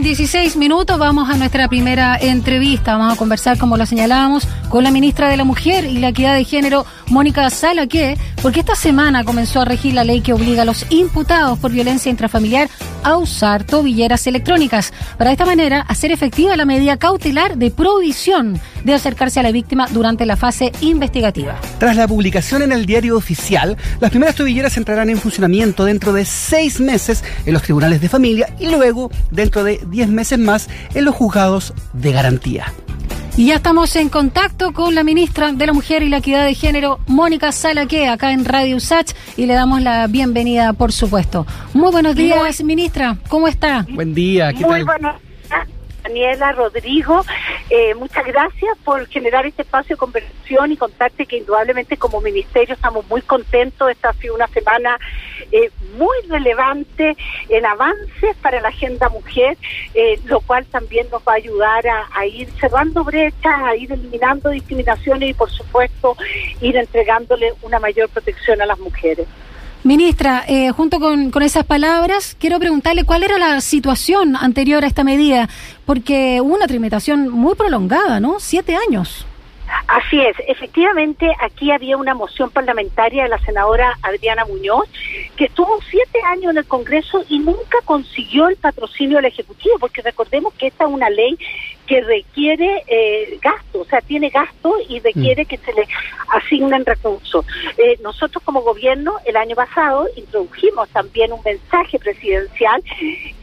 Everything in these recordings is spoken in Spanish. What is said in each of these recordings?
con 16 minutos, vamos a nuestra primera entrevista. Vamos a conversar, como lo señalábamos, con la ministra de la Mujer y la Equidad de Género, Mónica Salaque, porque esta semana comenzó a regir la ley que obliga a los imputados por violencia intrafamiliar a usar tobilleras electrónicas. Para de esta manera hacer efectiva la medida cautelar de prohibición de acercarse a la víctima durante la fase investigativa. Tras la publicación en el diario oficial, las primeras tobilleras entrarán en funcionamiento dentro de seis meses en los tribunales de familia y luego dentro de diez meses más en los juzgados de garantía. Y ya estamos en contacto con la ministra de la Mujer y la Equidad de Género, Mónica Salaque, acá en Radio USACH, y le damos la bienvenida, por supuesto. Muy buenos días, ministra. ¿Cómo está? Buen día. ¿qué Muy buenos Daniela, Rodrigo, eh, muchas gracias por generar este espacio de conversación y contarte que indudablemente como ministerio estamos muy contentos. Esta ha sido una semana eh, muy relevante en avances para la agenda mujer, eh, lo cual también nos va a ayudar a, ir cerrando brechas, a ir eliminando discriminaciones y por supuesto ir entregándole una mayor protección a las mujeres. Ministra, eh, junto con, con, esas palabras, quiero preguntarle cuál era la situación anterior a esta medida, porque hubo una trimitación muy prolongada, ¿no? Siete años. Así es, efectivamente aquí había una moción parlamentaria de la senadora Adriana Muñoz que estuvo siete años en el Congreso y nunca consiguió el patrocinio del Ejecutivo, porque recordemos que esta es una ley que requiere eh, gasto, o sea, tiene gasto y requiere mm. que se le asignen recursos. Eh, nosotros como gobierno el año pasado introdujimos también un mensaje presidencial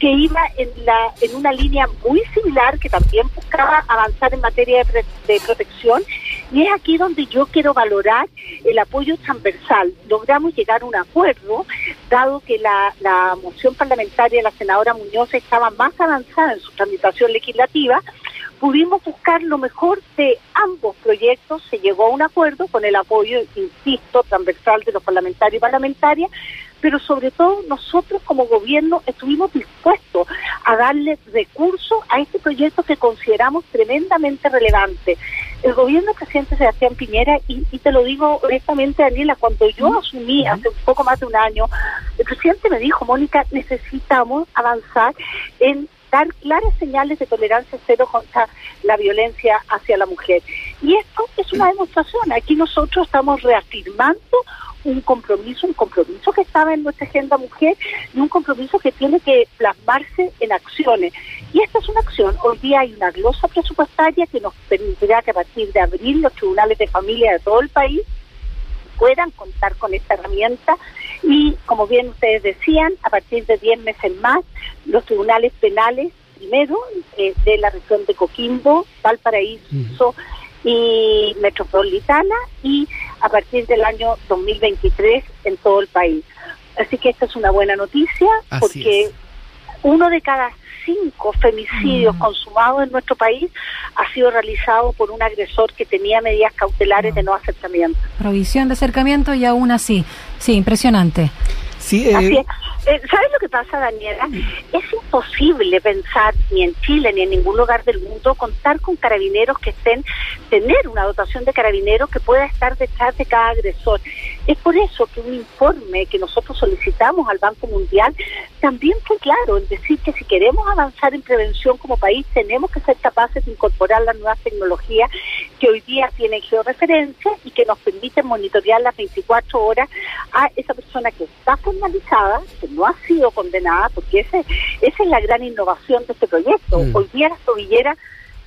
que iba en, la, en una línea muy similar, que también buscaba avanzar en materia de, de protección y es aquí donde yo quiero valorar el apoyo transversal. Logramos llegar a un acuerdo, dado que la, la moción parlamentaria de la senadora Muñoz estaba más avanzada en su tramitación legislativa, pudimos buscar lo mejor de ambos proyectos, se llegó a un acuerdo con el apoyo, insisto, transversal de los parlamentarios y parlamentarias, pero sobre todo nosotros como gobierno estuvimos dispuestos a darle recursos a este proyecto que consideramos tremendamente relevante. El gobierno del presidente Sebastián Piñera, y, te lo digo honestamente, Daniela, cuando yo asumí hace un poco más de un año, el presidente me dijo, Mónica, necesitamos avanzar en dar claras señales de tolerancia cero contra la violencia hacia la mujer. Y esto es una demostración. Aquí nosotros estamos reafirmando un compromiso, un compromiso que estaba en nuestra agenda mujer y un compromiso que tiene que plasmarse en acciones. Y esta es una acción. Hoy día hay una glosa presupuestaria que nos permitirá que a partir de abril los tribunales de familia de todo el país puedan contar con esta herramienta. Y, como bien ustedes decían, a partir de 10 meses más, los tribunales penales, primero, eh, de la región de Coquimbo, Valparaíso y Metropolitana, y a partir del año 2023 en todo el país. Así que esta es una buena noticia porque uno de cada cinco femicidios mm. consumados en nuestro país ha sido realizado por un agresor que tenía medidas cautelares de no acercamiento. Provisión de acercamiento y aún así. Sí, impresionante. Sí, eh, eh, ¿Sabes lo que pasa, Daniela? Es imposible pensar, ni en Chile ni en ningún lugar del mundo, contar con carabineros que estén, tener una dotación de carabineros que pueda estar detrás de cada agresor. Es por eso que un informe que nosotros solicitamos al Banco Mundial también fue claro en decir que si queremos avanzar en prevención como país, tenemos que ser capaces de incorporar las nuevas tecnologías que hoy día tienen georreferencia y que nos permiten monitorear las 24 horas a esa persona que está formalizada, que no ha sido condenada, porque ese, esa es la gran innovación de este proyecto. Mm. Hoy día las tobilleras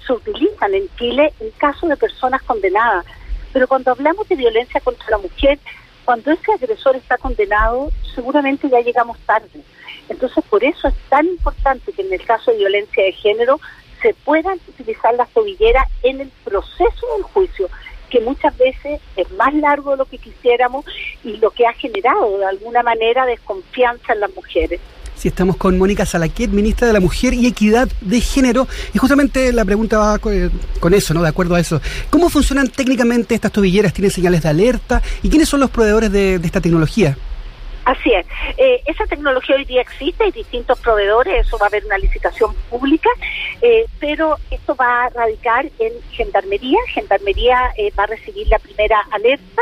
se utilizan en Chile en caso de personas condenadas, pero cuando hablamos de violencia contra la mujer, cuando ese agresor está condenado, seguramente ya llegamos tarde. Entonces, por eso es tan importante que en el caso de violencia de género se puedan utilizar las tobilleras en el proceso del juicio, que muchas veces es más largo de lo que quisiéramos y lo que ha generado de alguna manera desconfianza en las mujeres. Sí, estamos con Mónica Salaquet, ministra de la Mujer y Equidad de Género. Y justamente la pregunta va con eso, ¿no? De acuerdo a eso. ¿Cómo funcionan técnicamente estas tobilleras? ¿Tienen señales de alerta? ¿Y quiénes son los proveedores de esta tecnología? Así es. Eh, esa tecnología hoy día existe, hay distintos proveedores, eso va a haber una licitación pública, eh, pero esto va a radicar en Gendarmería. Gendarmería eh, va a recibir la primera alerta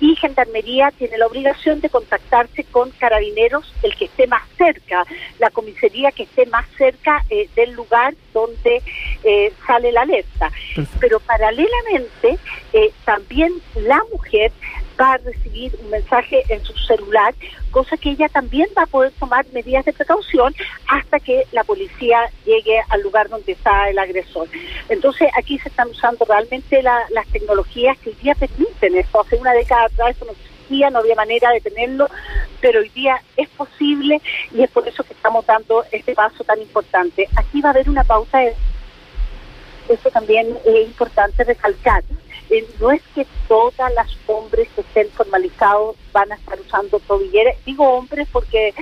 y Gendarmería tiene la obligación de contactarse con carabineros, el que esté más cerca, la comisaría que esté más cerca eh, del lugar donde eh, sale la alerta. Pero paralelamente, eh, también la mujer va a recibir un mensaje en su celular, cosa que ella también va a poder tomar medidas de precaución hasta que la policía llegue al lugar donde está el agresor. Entonces aquí se están usando realmente las tecnologías que hoy día permiten esto. Hace una década atrás eso no existía, no había manera de tenerlo, pero hoy día es posible y es por eso que estamos dando este paso tan importante. Aquí va a haber una pauta de... Eso también es importante recalcar eh, no es que todas las hombres que estén formalizados van a estar usando tobilleras. Digo hombres porque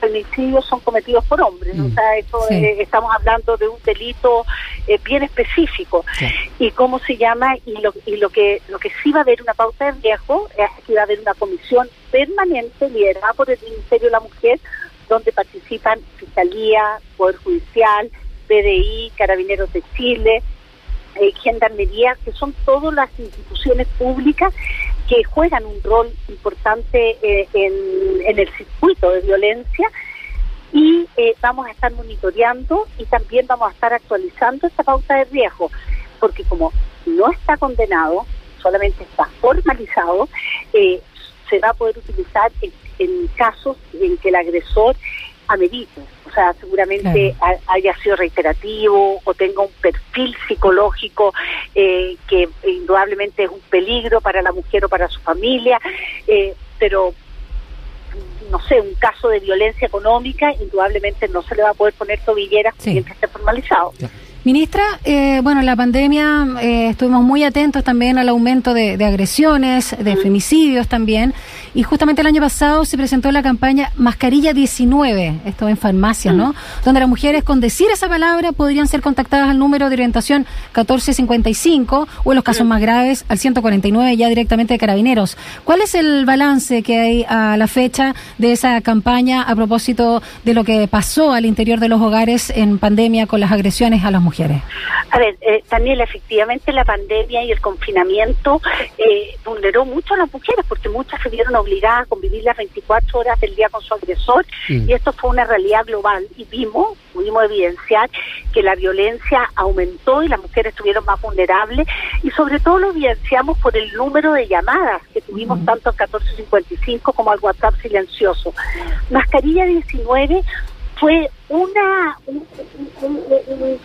femicidios son cometidos por hombres, o mm. sea, eh, estamos hablando de un delito eh, bien específico. Y cómo se llama y lo, y lo que lo que sí va a haber una pauta de riesgo es que va a haber una comisión permanente liderada por el Ministerio de la Mujer donde participan Fiscalía, Poder Judicial, PDI, Carabineros de Chile, eh, gendarmería, que son todas las instituciones públicas que juegan un rol importante eh, en, el circuito de violencia y eh, vamos a estar monitoreando y también vamos a estar actualizando esta pauta de riesgo, porque como no está condenado, solamente está formalizado, eh, se va a poder utilizar en, en casos en que el agresor amerite sea, seguramente haya sido reiterativo o tenga un perfil psicológico eh, que indudablemente es un peligro para la mujer o para su familia, eh, pero no sé, un caso de violencia económica, indudablemente no se le va a poder poner tobilleras mientras esté formalizado. Ministra, eh, bueno, la pandemia eh, estuvimos muy atentos también al aumento de, agresiones, de femicidios también, y justamente el año pasado se presentó la campaña Mascarilla 19, esto en farmacia, ¿no? Donde las mujeres con decir esa palabra podrían ser contactadas al número de orientación 1455 o en los casos más graves al 149 ya directamente de carabineros. ¿Cuál es el balance que hay a la fecha de esa campaña a propósito de lo que pasó al interior de los hogares en pandemia con las agresiones a las mujeres? A ver, eh, Daniela, efectivamente la pandemia y el confinamiento eh, vulneró mucho a las mujeres porque muchas se vieron obligadas a convivir las 24 horas del día con su agresor mm. y esto fue una realidad global y vimos, pudimos evidenciar que la violencia aumentó y las mujeres estuvieron más vulnerables y sobre todo lo evidenciamos por el número de llamadas que tuvimos tanto al 1455 como al WhatsApp silencioso. Mascarilla 19 fue una un,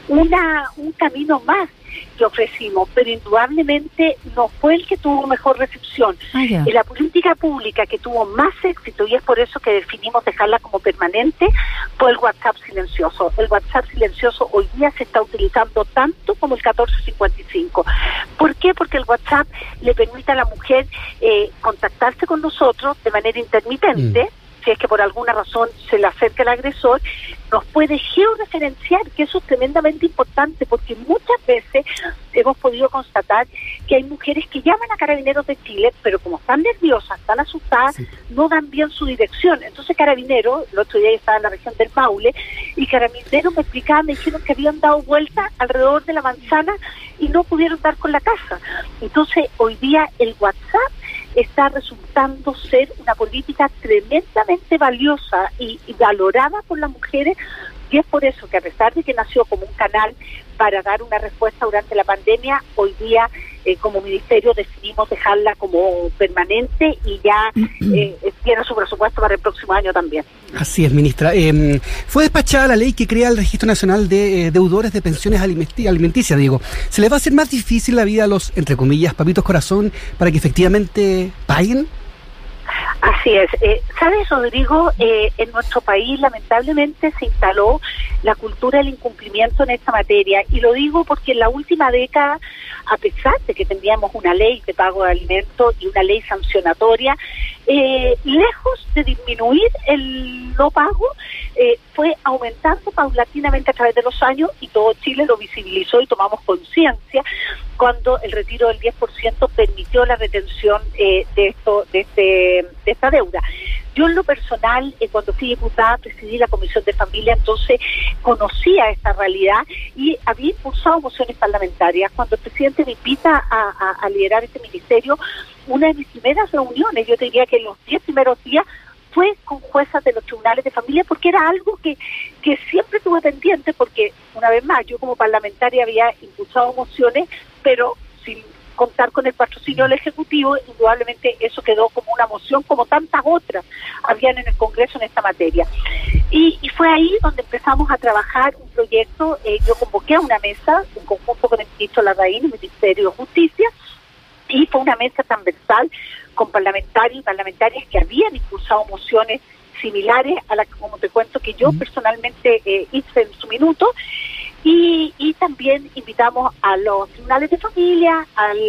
una un camino más que ofrecimos, pero indudablemente no fue el que tuvo mejor recepción. Ah, y la política pública que tuvo más éxito, y es por eso que definimos dejarla como permanente, fue el WhatsApp silencioso. El WhatsApp silencioso hoy día se está utilizando tanto como el 1455. ¿Por qué? Porque el WhatsApp le permite a la mujer eh, contactarse con nosotros de manera intermitente. Mm si es que por alguna razón se le acerca el agresor, nos puede georreferenciar, que eso es tremendamente importante, porque muchas veces hemos podido constatar que hay mujeres que llaman a carabineros de Chile, pero como están nerviosas, están asustadas, no dan bien su dirección. Entonces Carabineros, el otro día estaba en la región del Maule, y Carabineros me explicaban, me dijeron que habían dado vuelta alrededor de la manzana y no pudieron dar con la casa. Entonces hoy día el WhatsApp está resultando ser una política tremendamente valiosa y, valorada por las mujeres y es por eso que a pesar de que nació como un canal para dar una respuesta durante la pandemia, hoy día eh, como ministerio decidimos dejarla como permanente y ya eh, tiene su presupuesto para el próximo año también. Así es, ministra. Em, fue despachada la ley que crea el Registro Nacional de eh, Deudores de Pensiones Alimenticias, digo. ¿Se les va a hacer más difícil la vida a los, entre comillas, papitos corazón para que efectivamente paguen? Así es. Eh, ¿Sabes, Rodrigo? Eh, en nuestro país lamentablemente se instaló la cultura del incumplimiento en esta materia. Y lo digo porque en la última década, a pesar de que teníamos una ley de pago de alimentos y una ley sancionatoria, eh, lejos de disminuir el no pago, eh, fue aumentando paulatinamente a través de los años y todo Chile lo visibilizó y tomamos conciencia cuando el retiro del 10% permitió la retención eh, de esto de, este, esta deuda. Yo en lo personal, eh, cuando fui diputada, presidí la Comisión de Familia, entonces conocía esta realidad y había impulsado mociones parlamentarias. Cuando el presidente me invita a, liderar este ministerio, una de mis primeras reuniones, yo diría que los 10 primeros días, fue con juezas de los tribunales de familia porque era algo que, que siempre tuve pendiente porque, una vez más, yo como parlamentaria había impulsado mociones, pero sin contar con el patrocinio del Ejecutivo, indudablemente eso quedó como una moción, como tantas otras habían en el Congreso en esta materia. Y, fue ahí donde empezamos a trabajar un proyecto, eh, yo convoqué a una mesa, en conjunto con el ministro Larraín, el Ministerio de Justicia, y fue una mesa transversal con parlamentarios y parlamentarias que habían impulsado mociones similares a las que, como te cuento, que yo personalmente eh, hice en su minuto, y, y también invitamos a los tribunales de familia, al,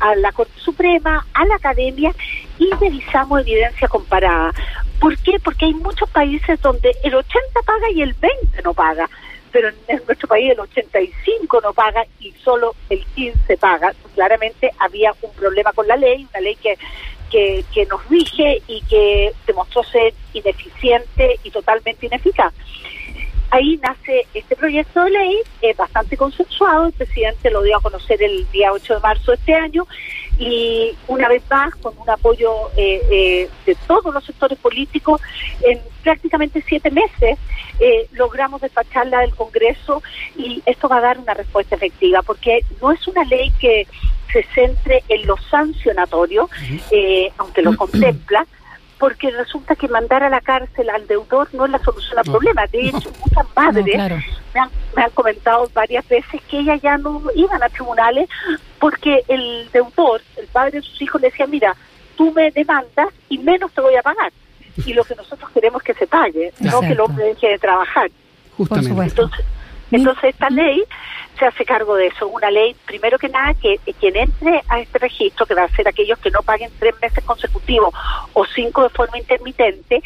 a la Corte Suprema, a la Academia y revisamos evidencia comparada. ¿Por qué? Porque hay muchos países donde el 80 paga y el 20 no paga, pero en nuestro país el 85 no paga y solo el 15 paga. Claramente había un problema con la ley, una ley que que, que, nos rige y que demostró ser ineficiente y totalmente ineficaz ahí nace este proyecto de ley, es bastante consensuado, el presidente lo dio a conocer el día 8 de marzo de este año y una vez más, con un apoyo eh, eh, de todos los sectores políticos, en prácticamente siete meses eh, logramos despacharla del Congreso y esto va a dar una respuesta efectiva, porque no es una ley que se centre en lo sancionatorio, aunque lo contempla, porque resulta que mandar a la cárcel al deudor no es la solución al problema. De hecho, muchas madres me, han, comentado varias veces que ellas ya no iban a tribunales porque el deudor, el padre de sus hijos, le decía, mira, tú me demandas y menos te voy a pagar. Y lo que nosotros queremos es que se pague, no que el hombre deje de trabajar. Justamente. Entonces, entonces esta ley se hace cargo de eso. Una ley, primero que nada, que quien entre a este registro, que va a ser aquellos que no paguen tres meses consecutivos o cinco de forma intermitente,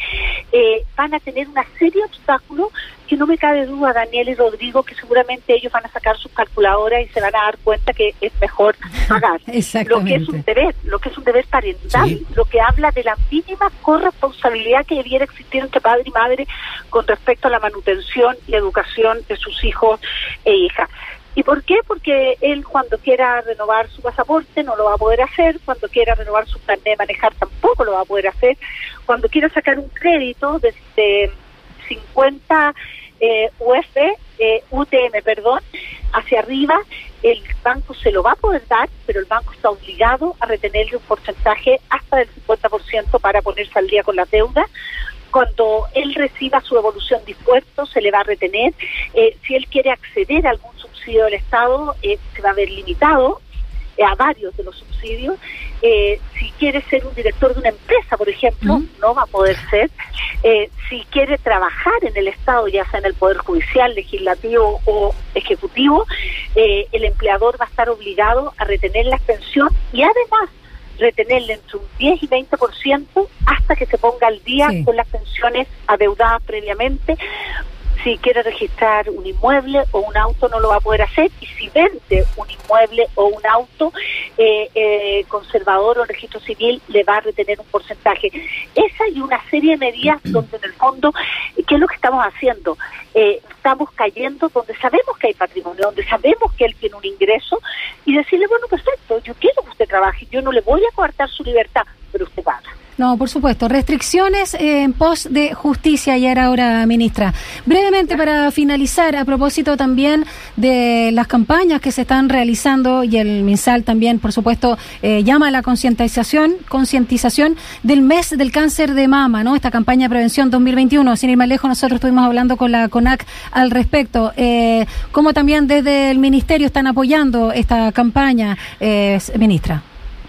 eh, van a tener una serie de obstáculos que no me cabe duda, Daniel y Rodrigo, que seguramente ellos van a sacar sus calculadoras y se van a dar cuenta que es mejor pagar. lo que es un deber, lo que es un deber parental, lo que habla de la mínima corresponsabilidad que debiera existir entre padre y madre con respecto a la manutención y educación de sus hijos e hijas. ¿Y por qué? Porque él cuando quiera renovar su pasaporte no lo va a poder hacer, cuando quiera renovar su plan de manejar tampoco lo va a poder hacer, cuando quiera sacar un crédito de, 50 eh, UF, eh, UTM, perdón, hacia arriba, el banco se lo va a poder dar, pero el banco está obligado a retenerle un porcentaje hasta del 50% para ponerse al día con las deudas cuando él reciba su evolución de impuestos, se le va a retener. Eh, si él quiere acceder a algún subsidio del Estado, eh, se va a ver limitado eh, a varios de los subsidios. si quiere ser un director de una empresa, por ejemplo, no va a poder ser. si quiere trabajar en el Estado, ya sea en el Poder Judicial, Legislativo o Ejecutivo, el empleador va a estar obligado a retener la pensión y además retenerle entre un 10 y 20% hasta que se ponga al día con las pensiones adeudadas previamente. Si quiere registrar un inmueble o un auto no lo va a poder hacer y si vende un inmueble o un auto, eh, eh, conservador o registro civil le va a retener un porcentaje. Esa y una serie de medidas donde en el fondo, ¿qué es lo que estamos haciendo? Eh, estamos cayendo donde sabemos que hay patrimonio, donde sabemos que él tiene un ingreso y decirle, bueno, perfecto, yo quiero que usted trabaje, yo no le voy a coartar su libertad, pero usted paga. No, por supuesto. Restricciones en pos de justicia y era ahora, ministra. Brevemente, para finalizar, a propósito también de las campañas que se están realizando y el MinSal también, por supuesto, eh, llama a la concientización, concientización del mes del cáncer de mama, ¿no? Esta campaña de prevención 2021. Sin ir más lejos, nosotros estuvimos hablando con la CONAC al respecto. Eh, ¿Cómo también desde el Ministerio están apoyando esta campaña, eh, ministra?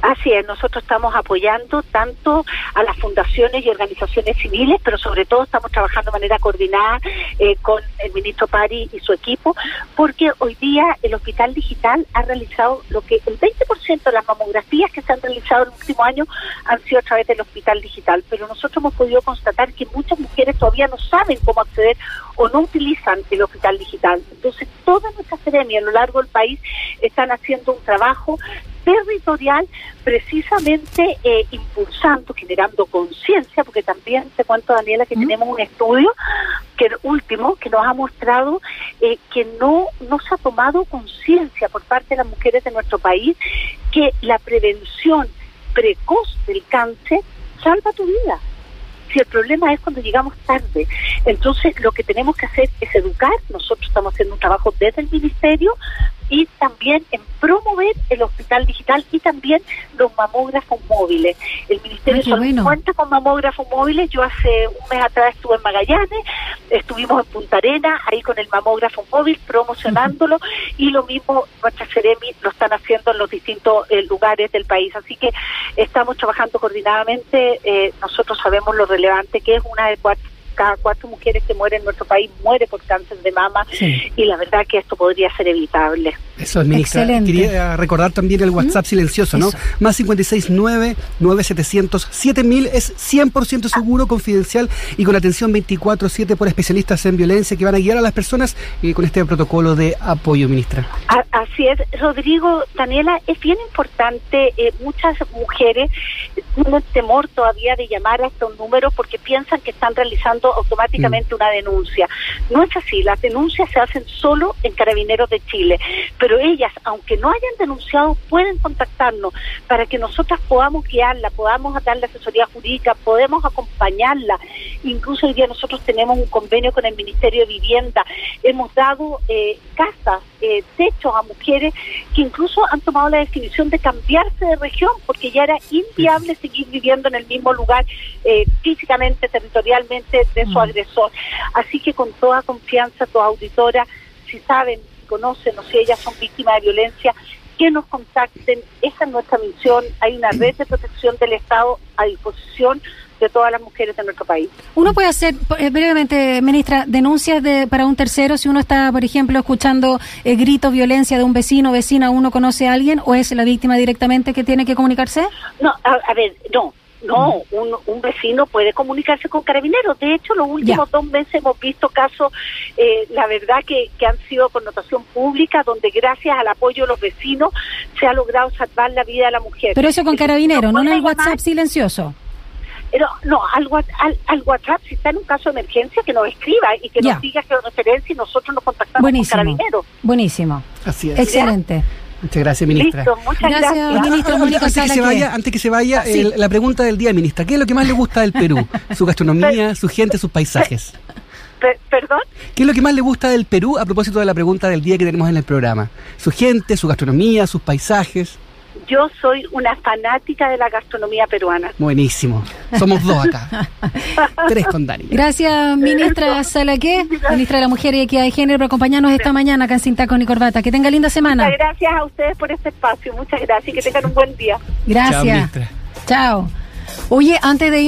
Así es, nosotros estamos apoyando tanto a las fundaciones y organizaciones civiles, pero sobre todo estamos trabajando de manera coordinada eh, con el ministro Pari y su equipo, porque hoy día el Hospital Digital ha realizado lo que el 20% de las mamografías que se han realizado en el último año han sido a través del Hospital Digital, pero nosotros hemos podido constatar que muchas mujeres todavía no saben cómo acceder o no utilizan el Hospital Digital. Entonces, todas nuestras academias a lo largo del país están haciendo un trabajo territorial precisamente eh, impulsando, generando conciencia, porque también te cuento, Daniela, que tenemos un estudio que último que nos ha mostrado eh, que no, no se ha tomado conciencia por parte de las mujeres de nuestro país que la prevención precoz del cáncer salva tu vida Si el problema es cuando llegamos tarde. Entonces, lo que tenemos que hacer es educar. Nosotros estamos haciendo un trabajo desde el Ministerio y también en promover el hospital digital y también los mamógrafos móviles. El Ministerio bueno. cuenta con mamógrafos móviles. Yo hace un mes atrás estuve en Magallanes, estuvimos en Punta Arena, ahí con el mamógrafo móvil, promocionándolo, y lo mismo nuestras Ceremi lo están haciendo en los distintos eh, lugares del país. Así que estamos trabajando coordinadamente. Eh, nosotros sabemos lo relevante que es una de cuatro cada cuatro mujeres que mueren en nuestro país muere por cáncer de mama sí. y la verdad que esto podría ser evitable. Eso es, ministra. Excelente. Quería recordar también el WhatsApp ¿Mm? silencioso, ¿no? Eso. Más 569 9700 7000 es 100% seguro, ah. confidencial y con atención 24/7 por especialistas en violencia que van a guiar a las personas eh, con este protocolo de apoyo, ministra. Así es, Rodrigo, Daniela, es bien importante, eh, muchas mujeres tienen temor todavía de llamar a estos números porque piensan que están realizando automáticamente mm. una denuncia. No es así, las denuncias se hacen solo en Carabineros de Chile, pero ellas, aunque no hayan denunciado, pueden contactarnos para que nosotras podamos guiarla, podamos darle asesoría jurídica, podemos acompañarla. Incluso hoy día nosotros tenemos un convenio con el Ministerio de Vivienda, hemos dado eh, casas, eh, techos a mujeres que incluso han tomado la definición de cambiarse de región porque ya era inviable seguir viviendo en el mismo lugar eh, físicamente, territorialmente de su agresor. Así que con toda confianza, tu auditora, si saben, si conocen o si ellas son víctimas de violencia, que nos contacten. Esa es nuestra misión. Hay una red de protección del Estado a disposición de todas las mujeres de nuestro país. Uno puede hacer, eh, brevemente, ministra, denuncias de, para un tercero si uno está, por ejemplo, escuchando eh, gritos, violencia de un vecino, vecina, uno conoce a alguien o es la víctima directamente que tiene que comunicarse? No, a, a ver, no. No, un, un, vecino puede comunicarse con carabineros. De hecho, los últimos dos meses hemos visto casos, eh, la verdad, que, que han sido connotación pública, donde gracias al apoyo de los vecinos se ha logrado salvar la vida de la mujer. Pero eso con carabineros, no en el WhatsApp silencioso. Pero no, al, al, al, WhatsApp, si está en un caso de emergencia, que nos escriba y que Ya. nos diga que referencia y nosotros nos contactamos Buenísimo. con carabineros. Buenísimo. Así es. Excelente. Muchas gracias, ministra. Listo, muchas Gracias, gracias. ministra Mónica Antes que se vaya, antes que se vaya, Sí. el- la pregunta del día, ministra. ¿Qué es lo que más le gusta del Perú? Su gastronomía, su gente, sus paisajes. Pe- ¿Perdón? ¿Qué es lo que más le gusta del Perú a propósito de la pregunta del día que tenemos en el programa? Su gente, su gastronomía, sus paisajes. Yo soy una fanática de la gastronomía peruana. Buenísimo. Somos dos acá. Tres con Dani. Gracias, ministra Salaqué, ministra de la Mujer y Equidad de Género, por acompañarnos esta mañana acá en Sin Taco ni Corbata. Que tenga linda semana. Muchas gracias a ustedes por este espacio. Muchas gracias y que tengan un buen día. Gracias. Chao, ministra. Chao. Oye, antes de irnos.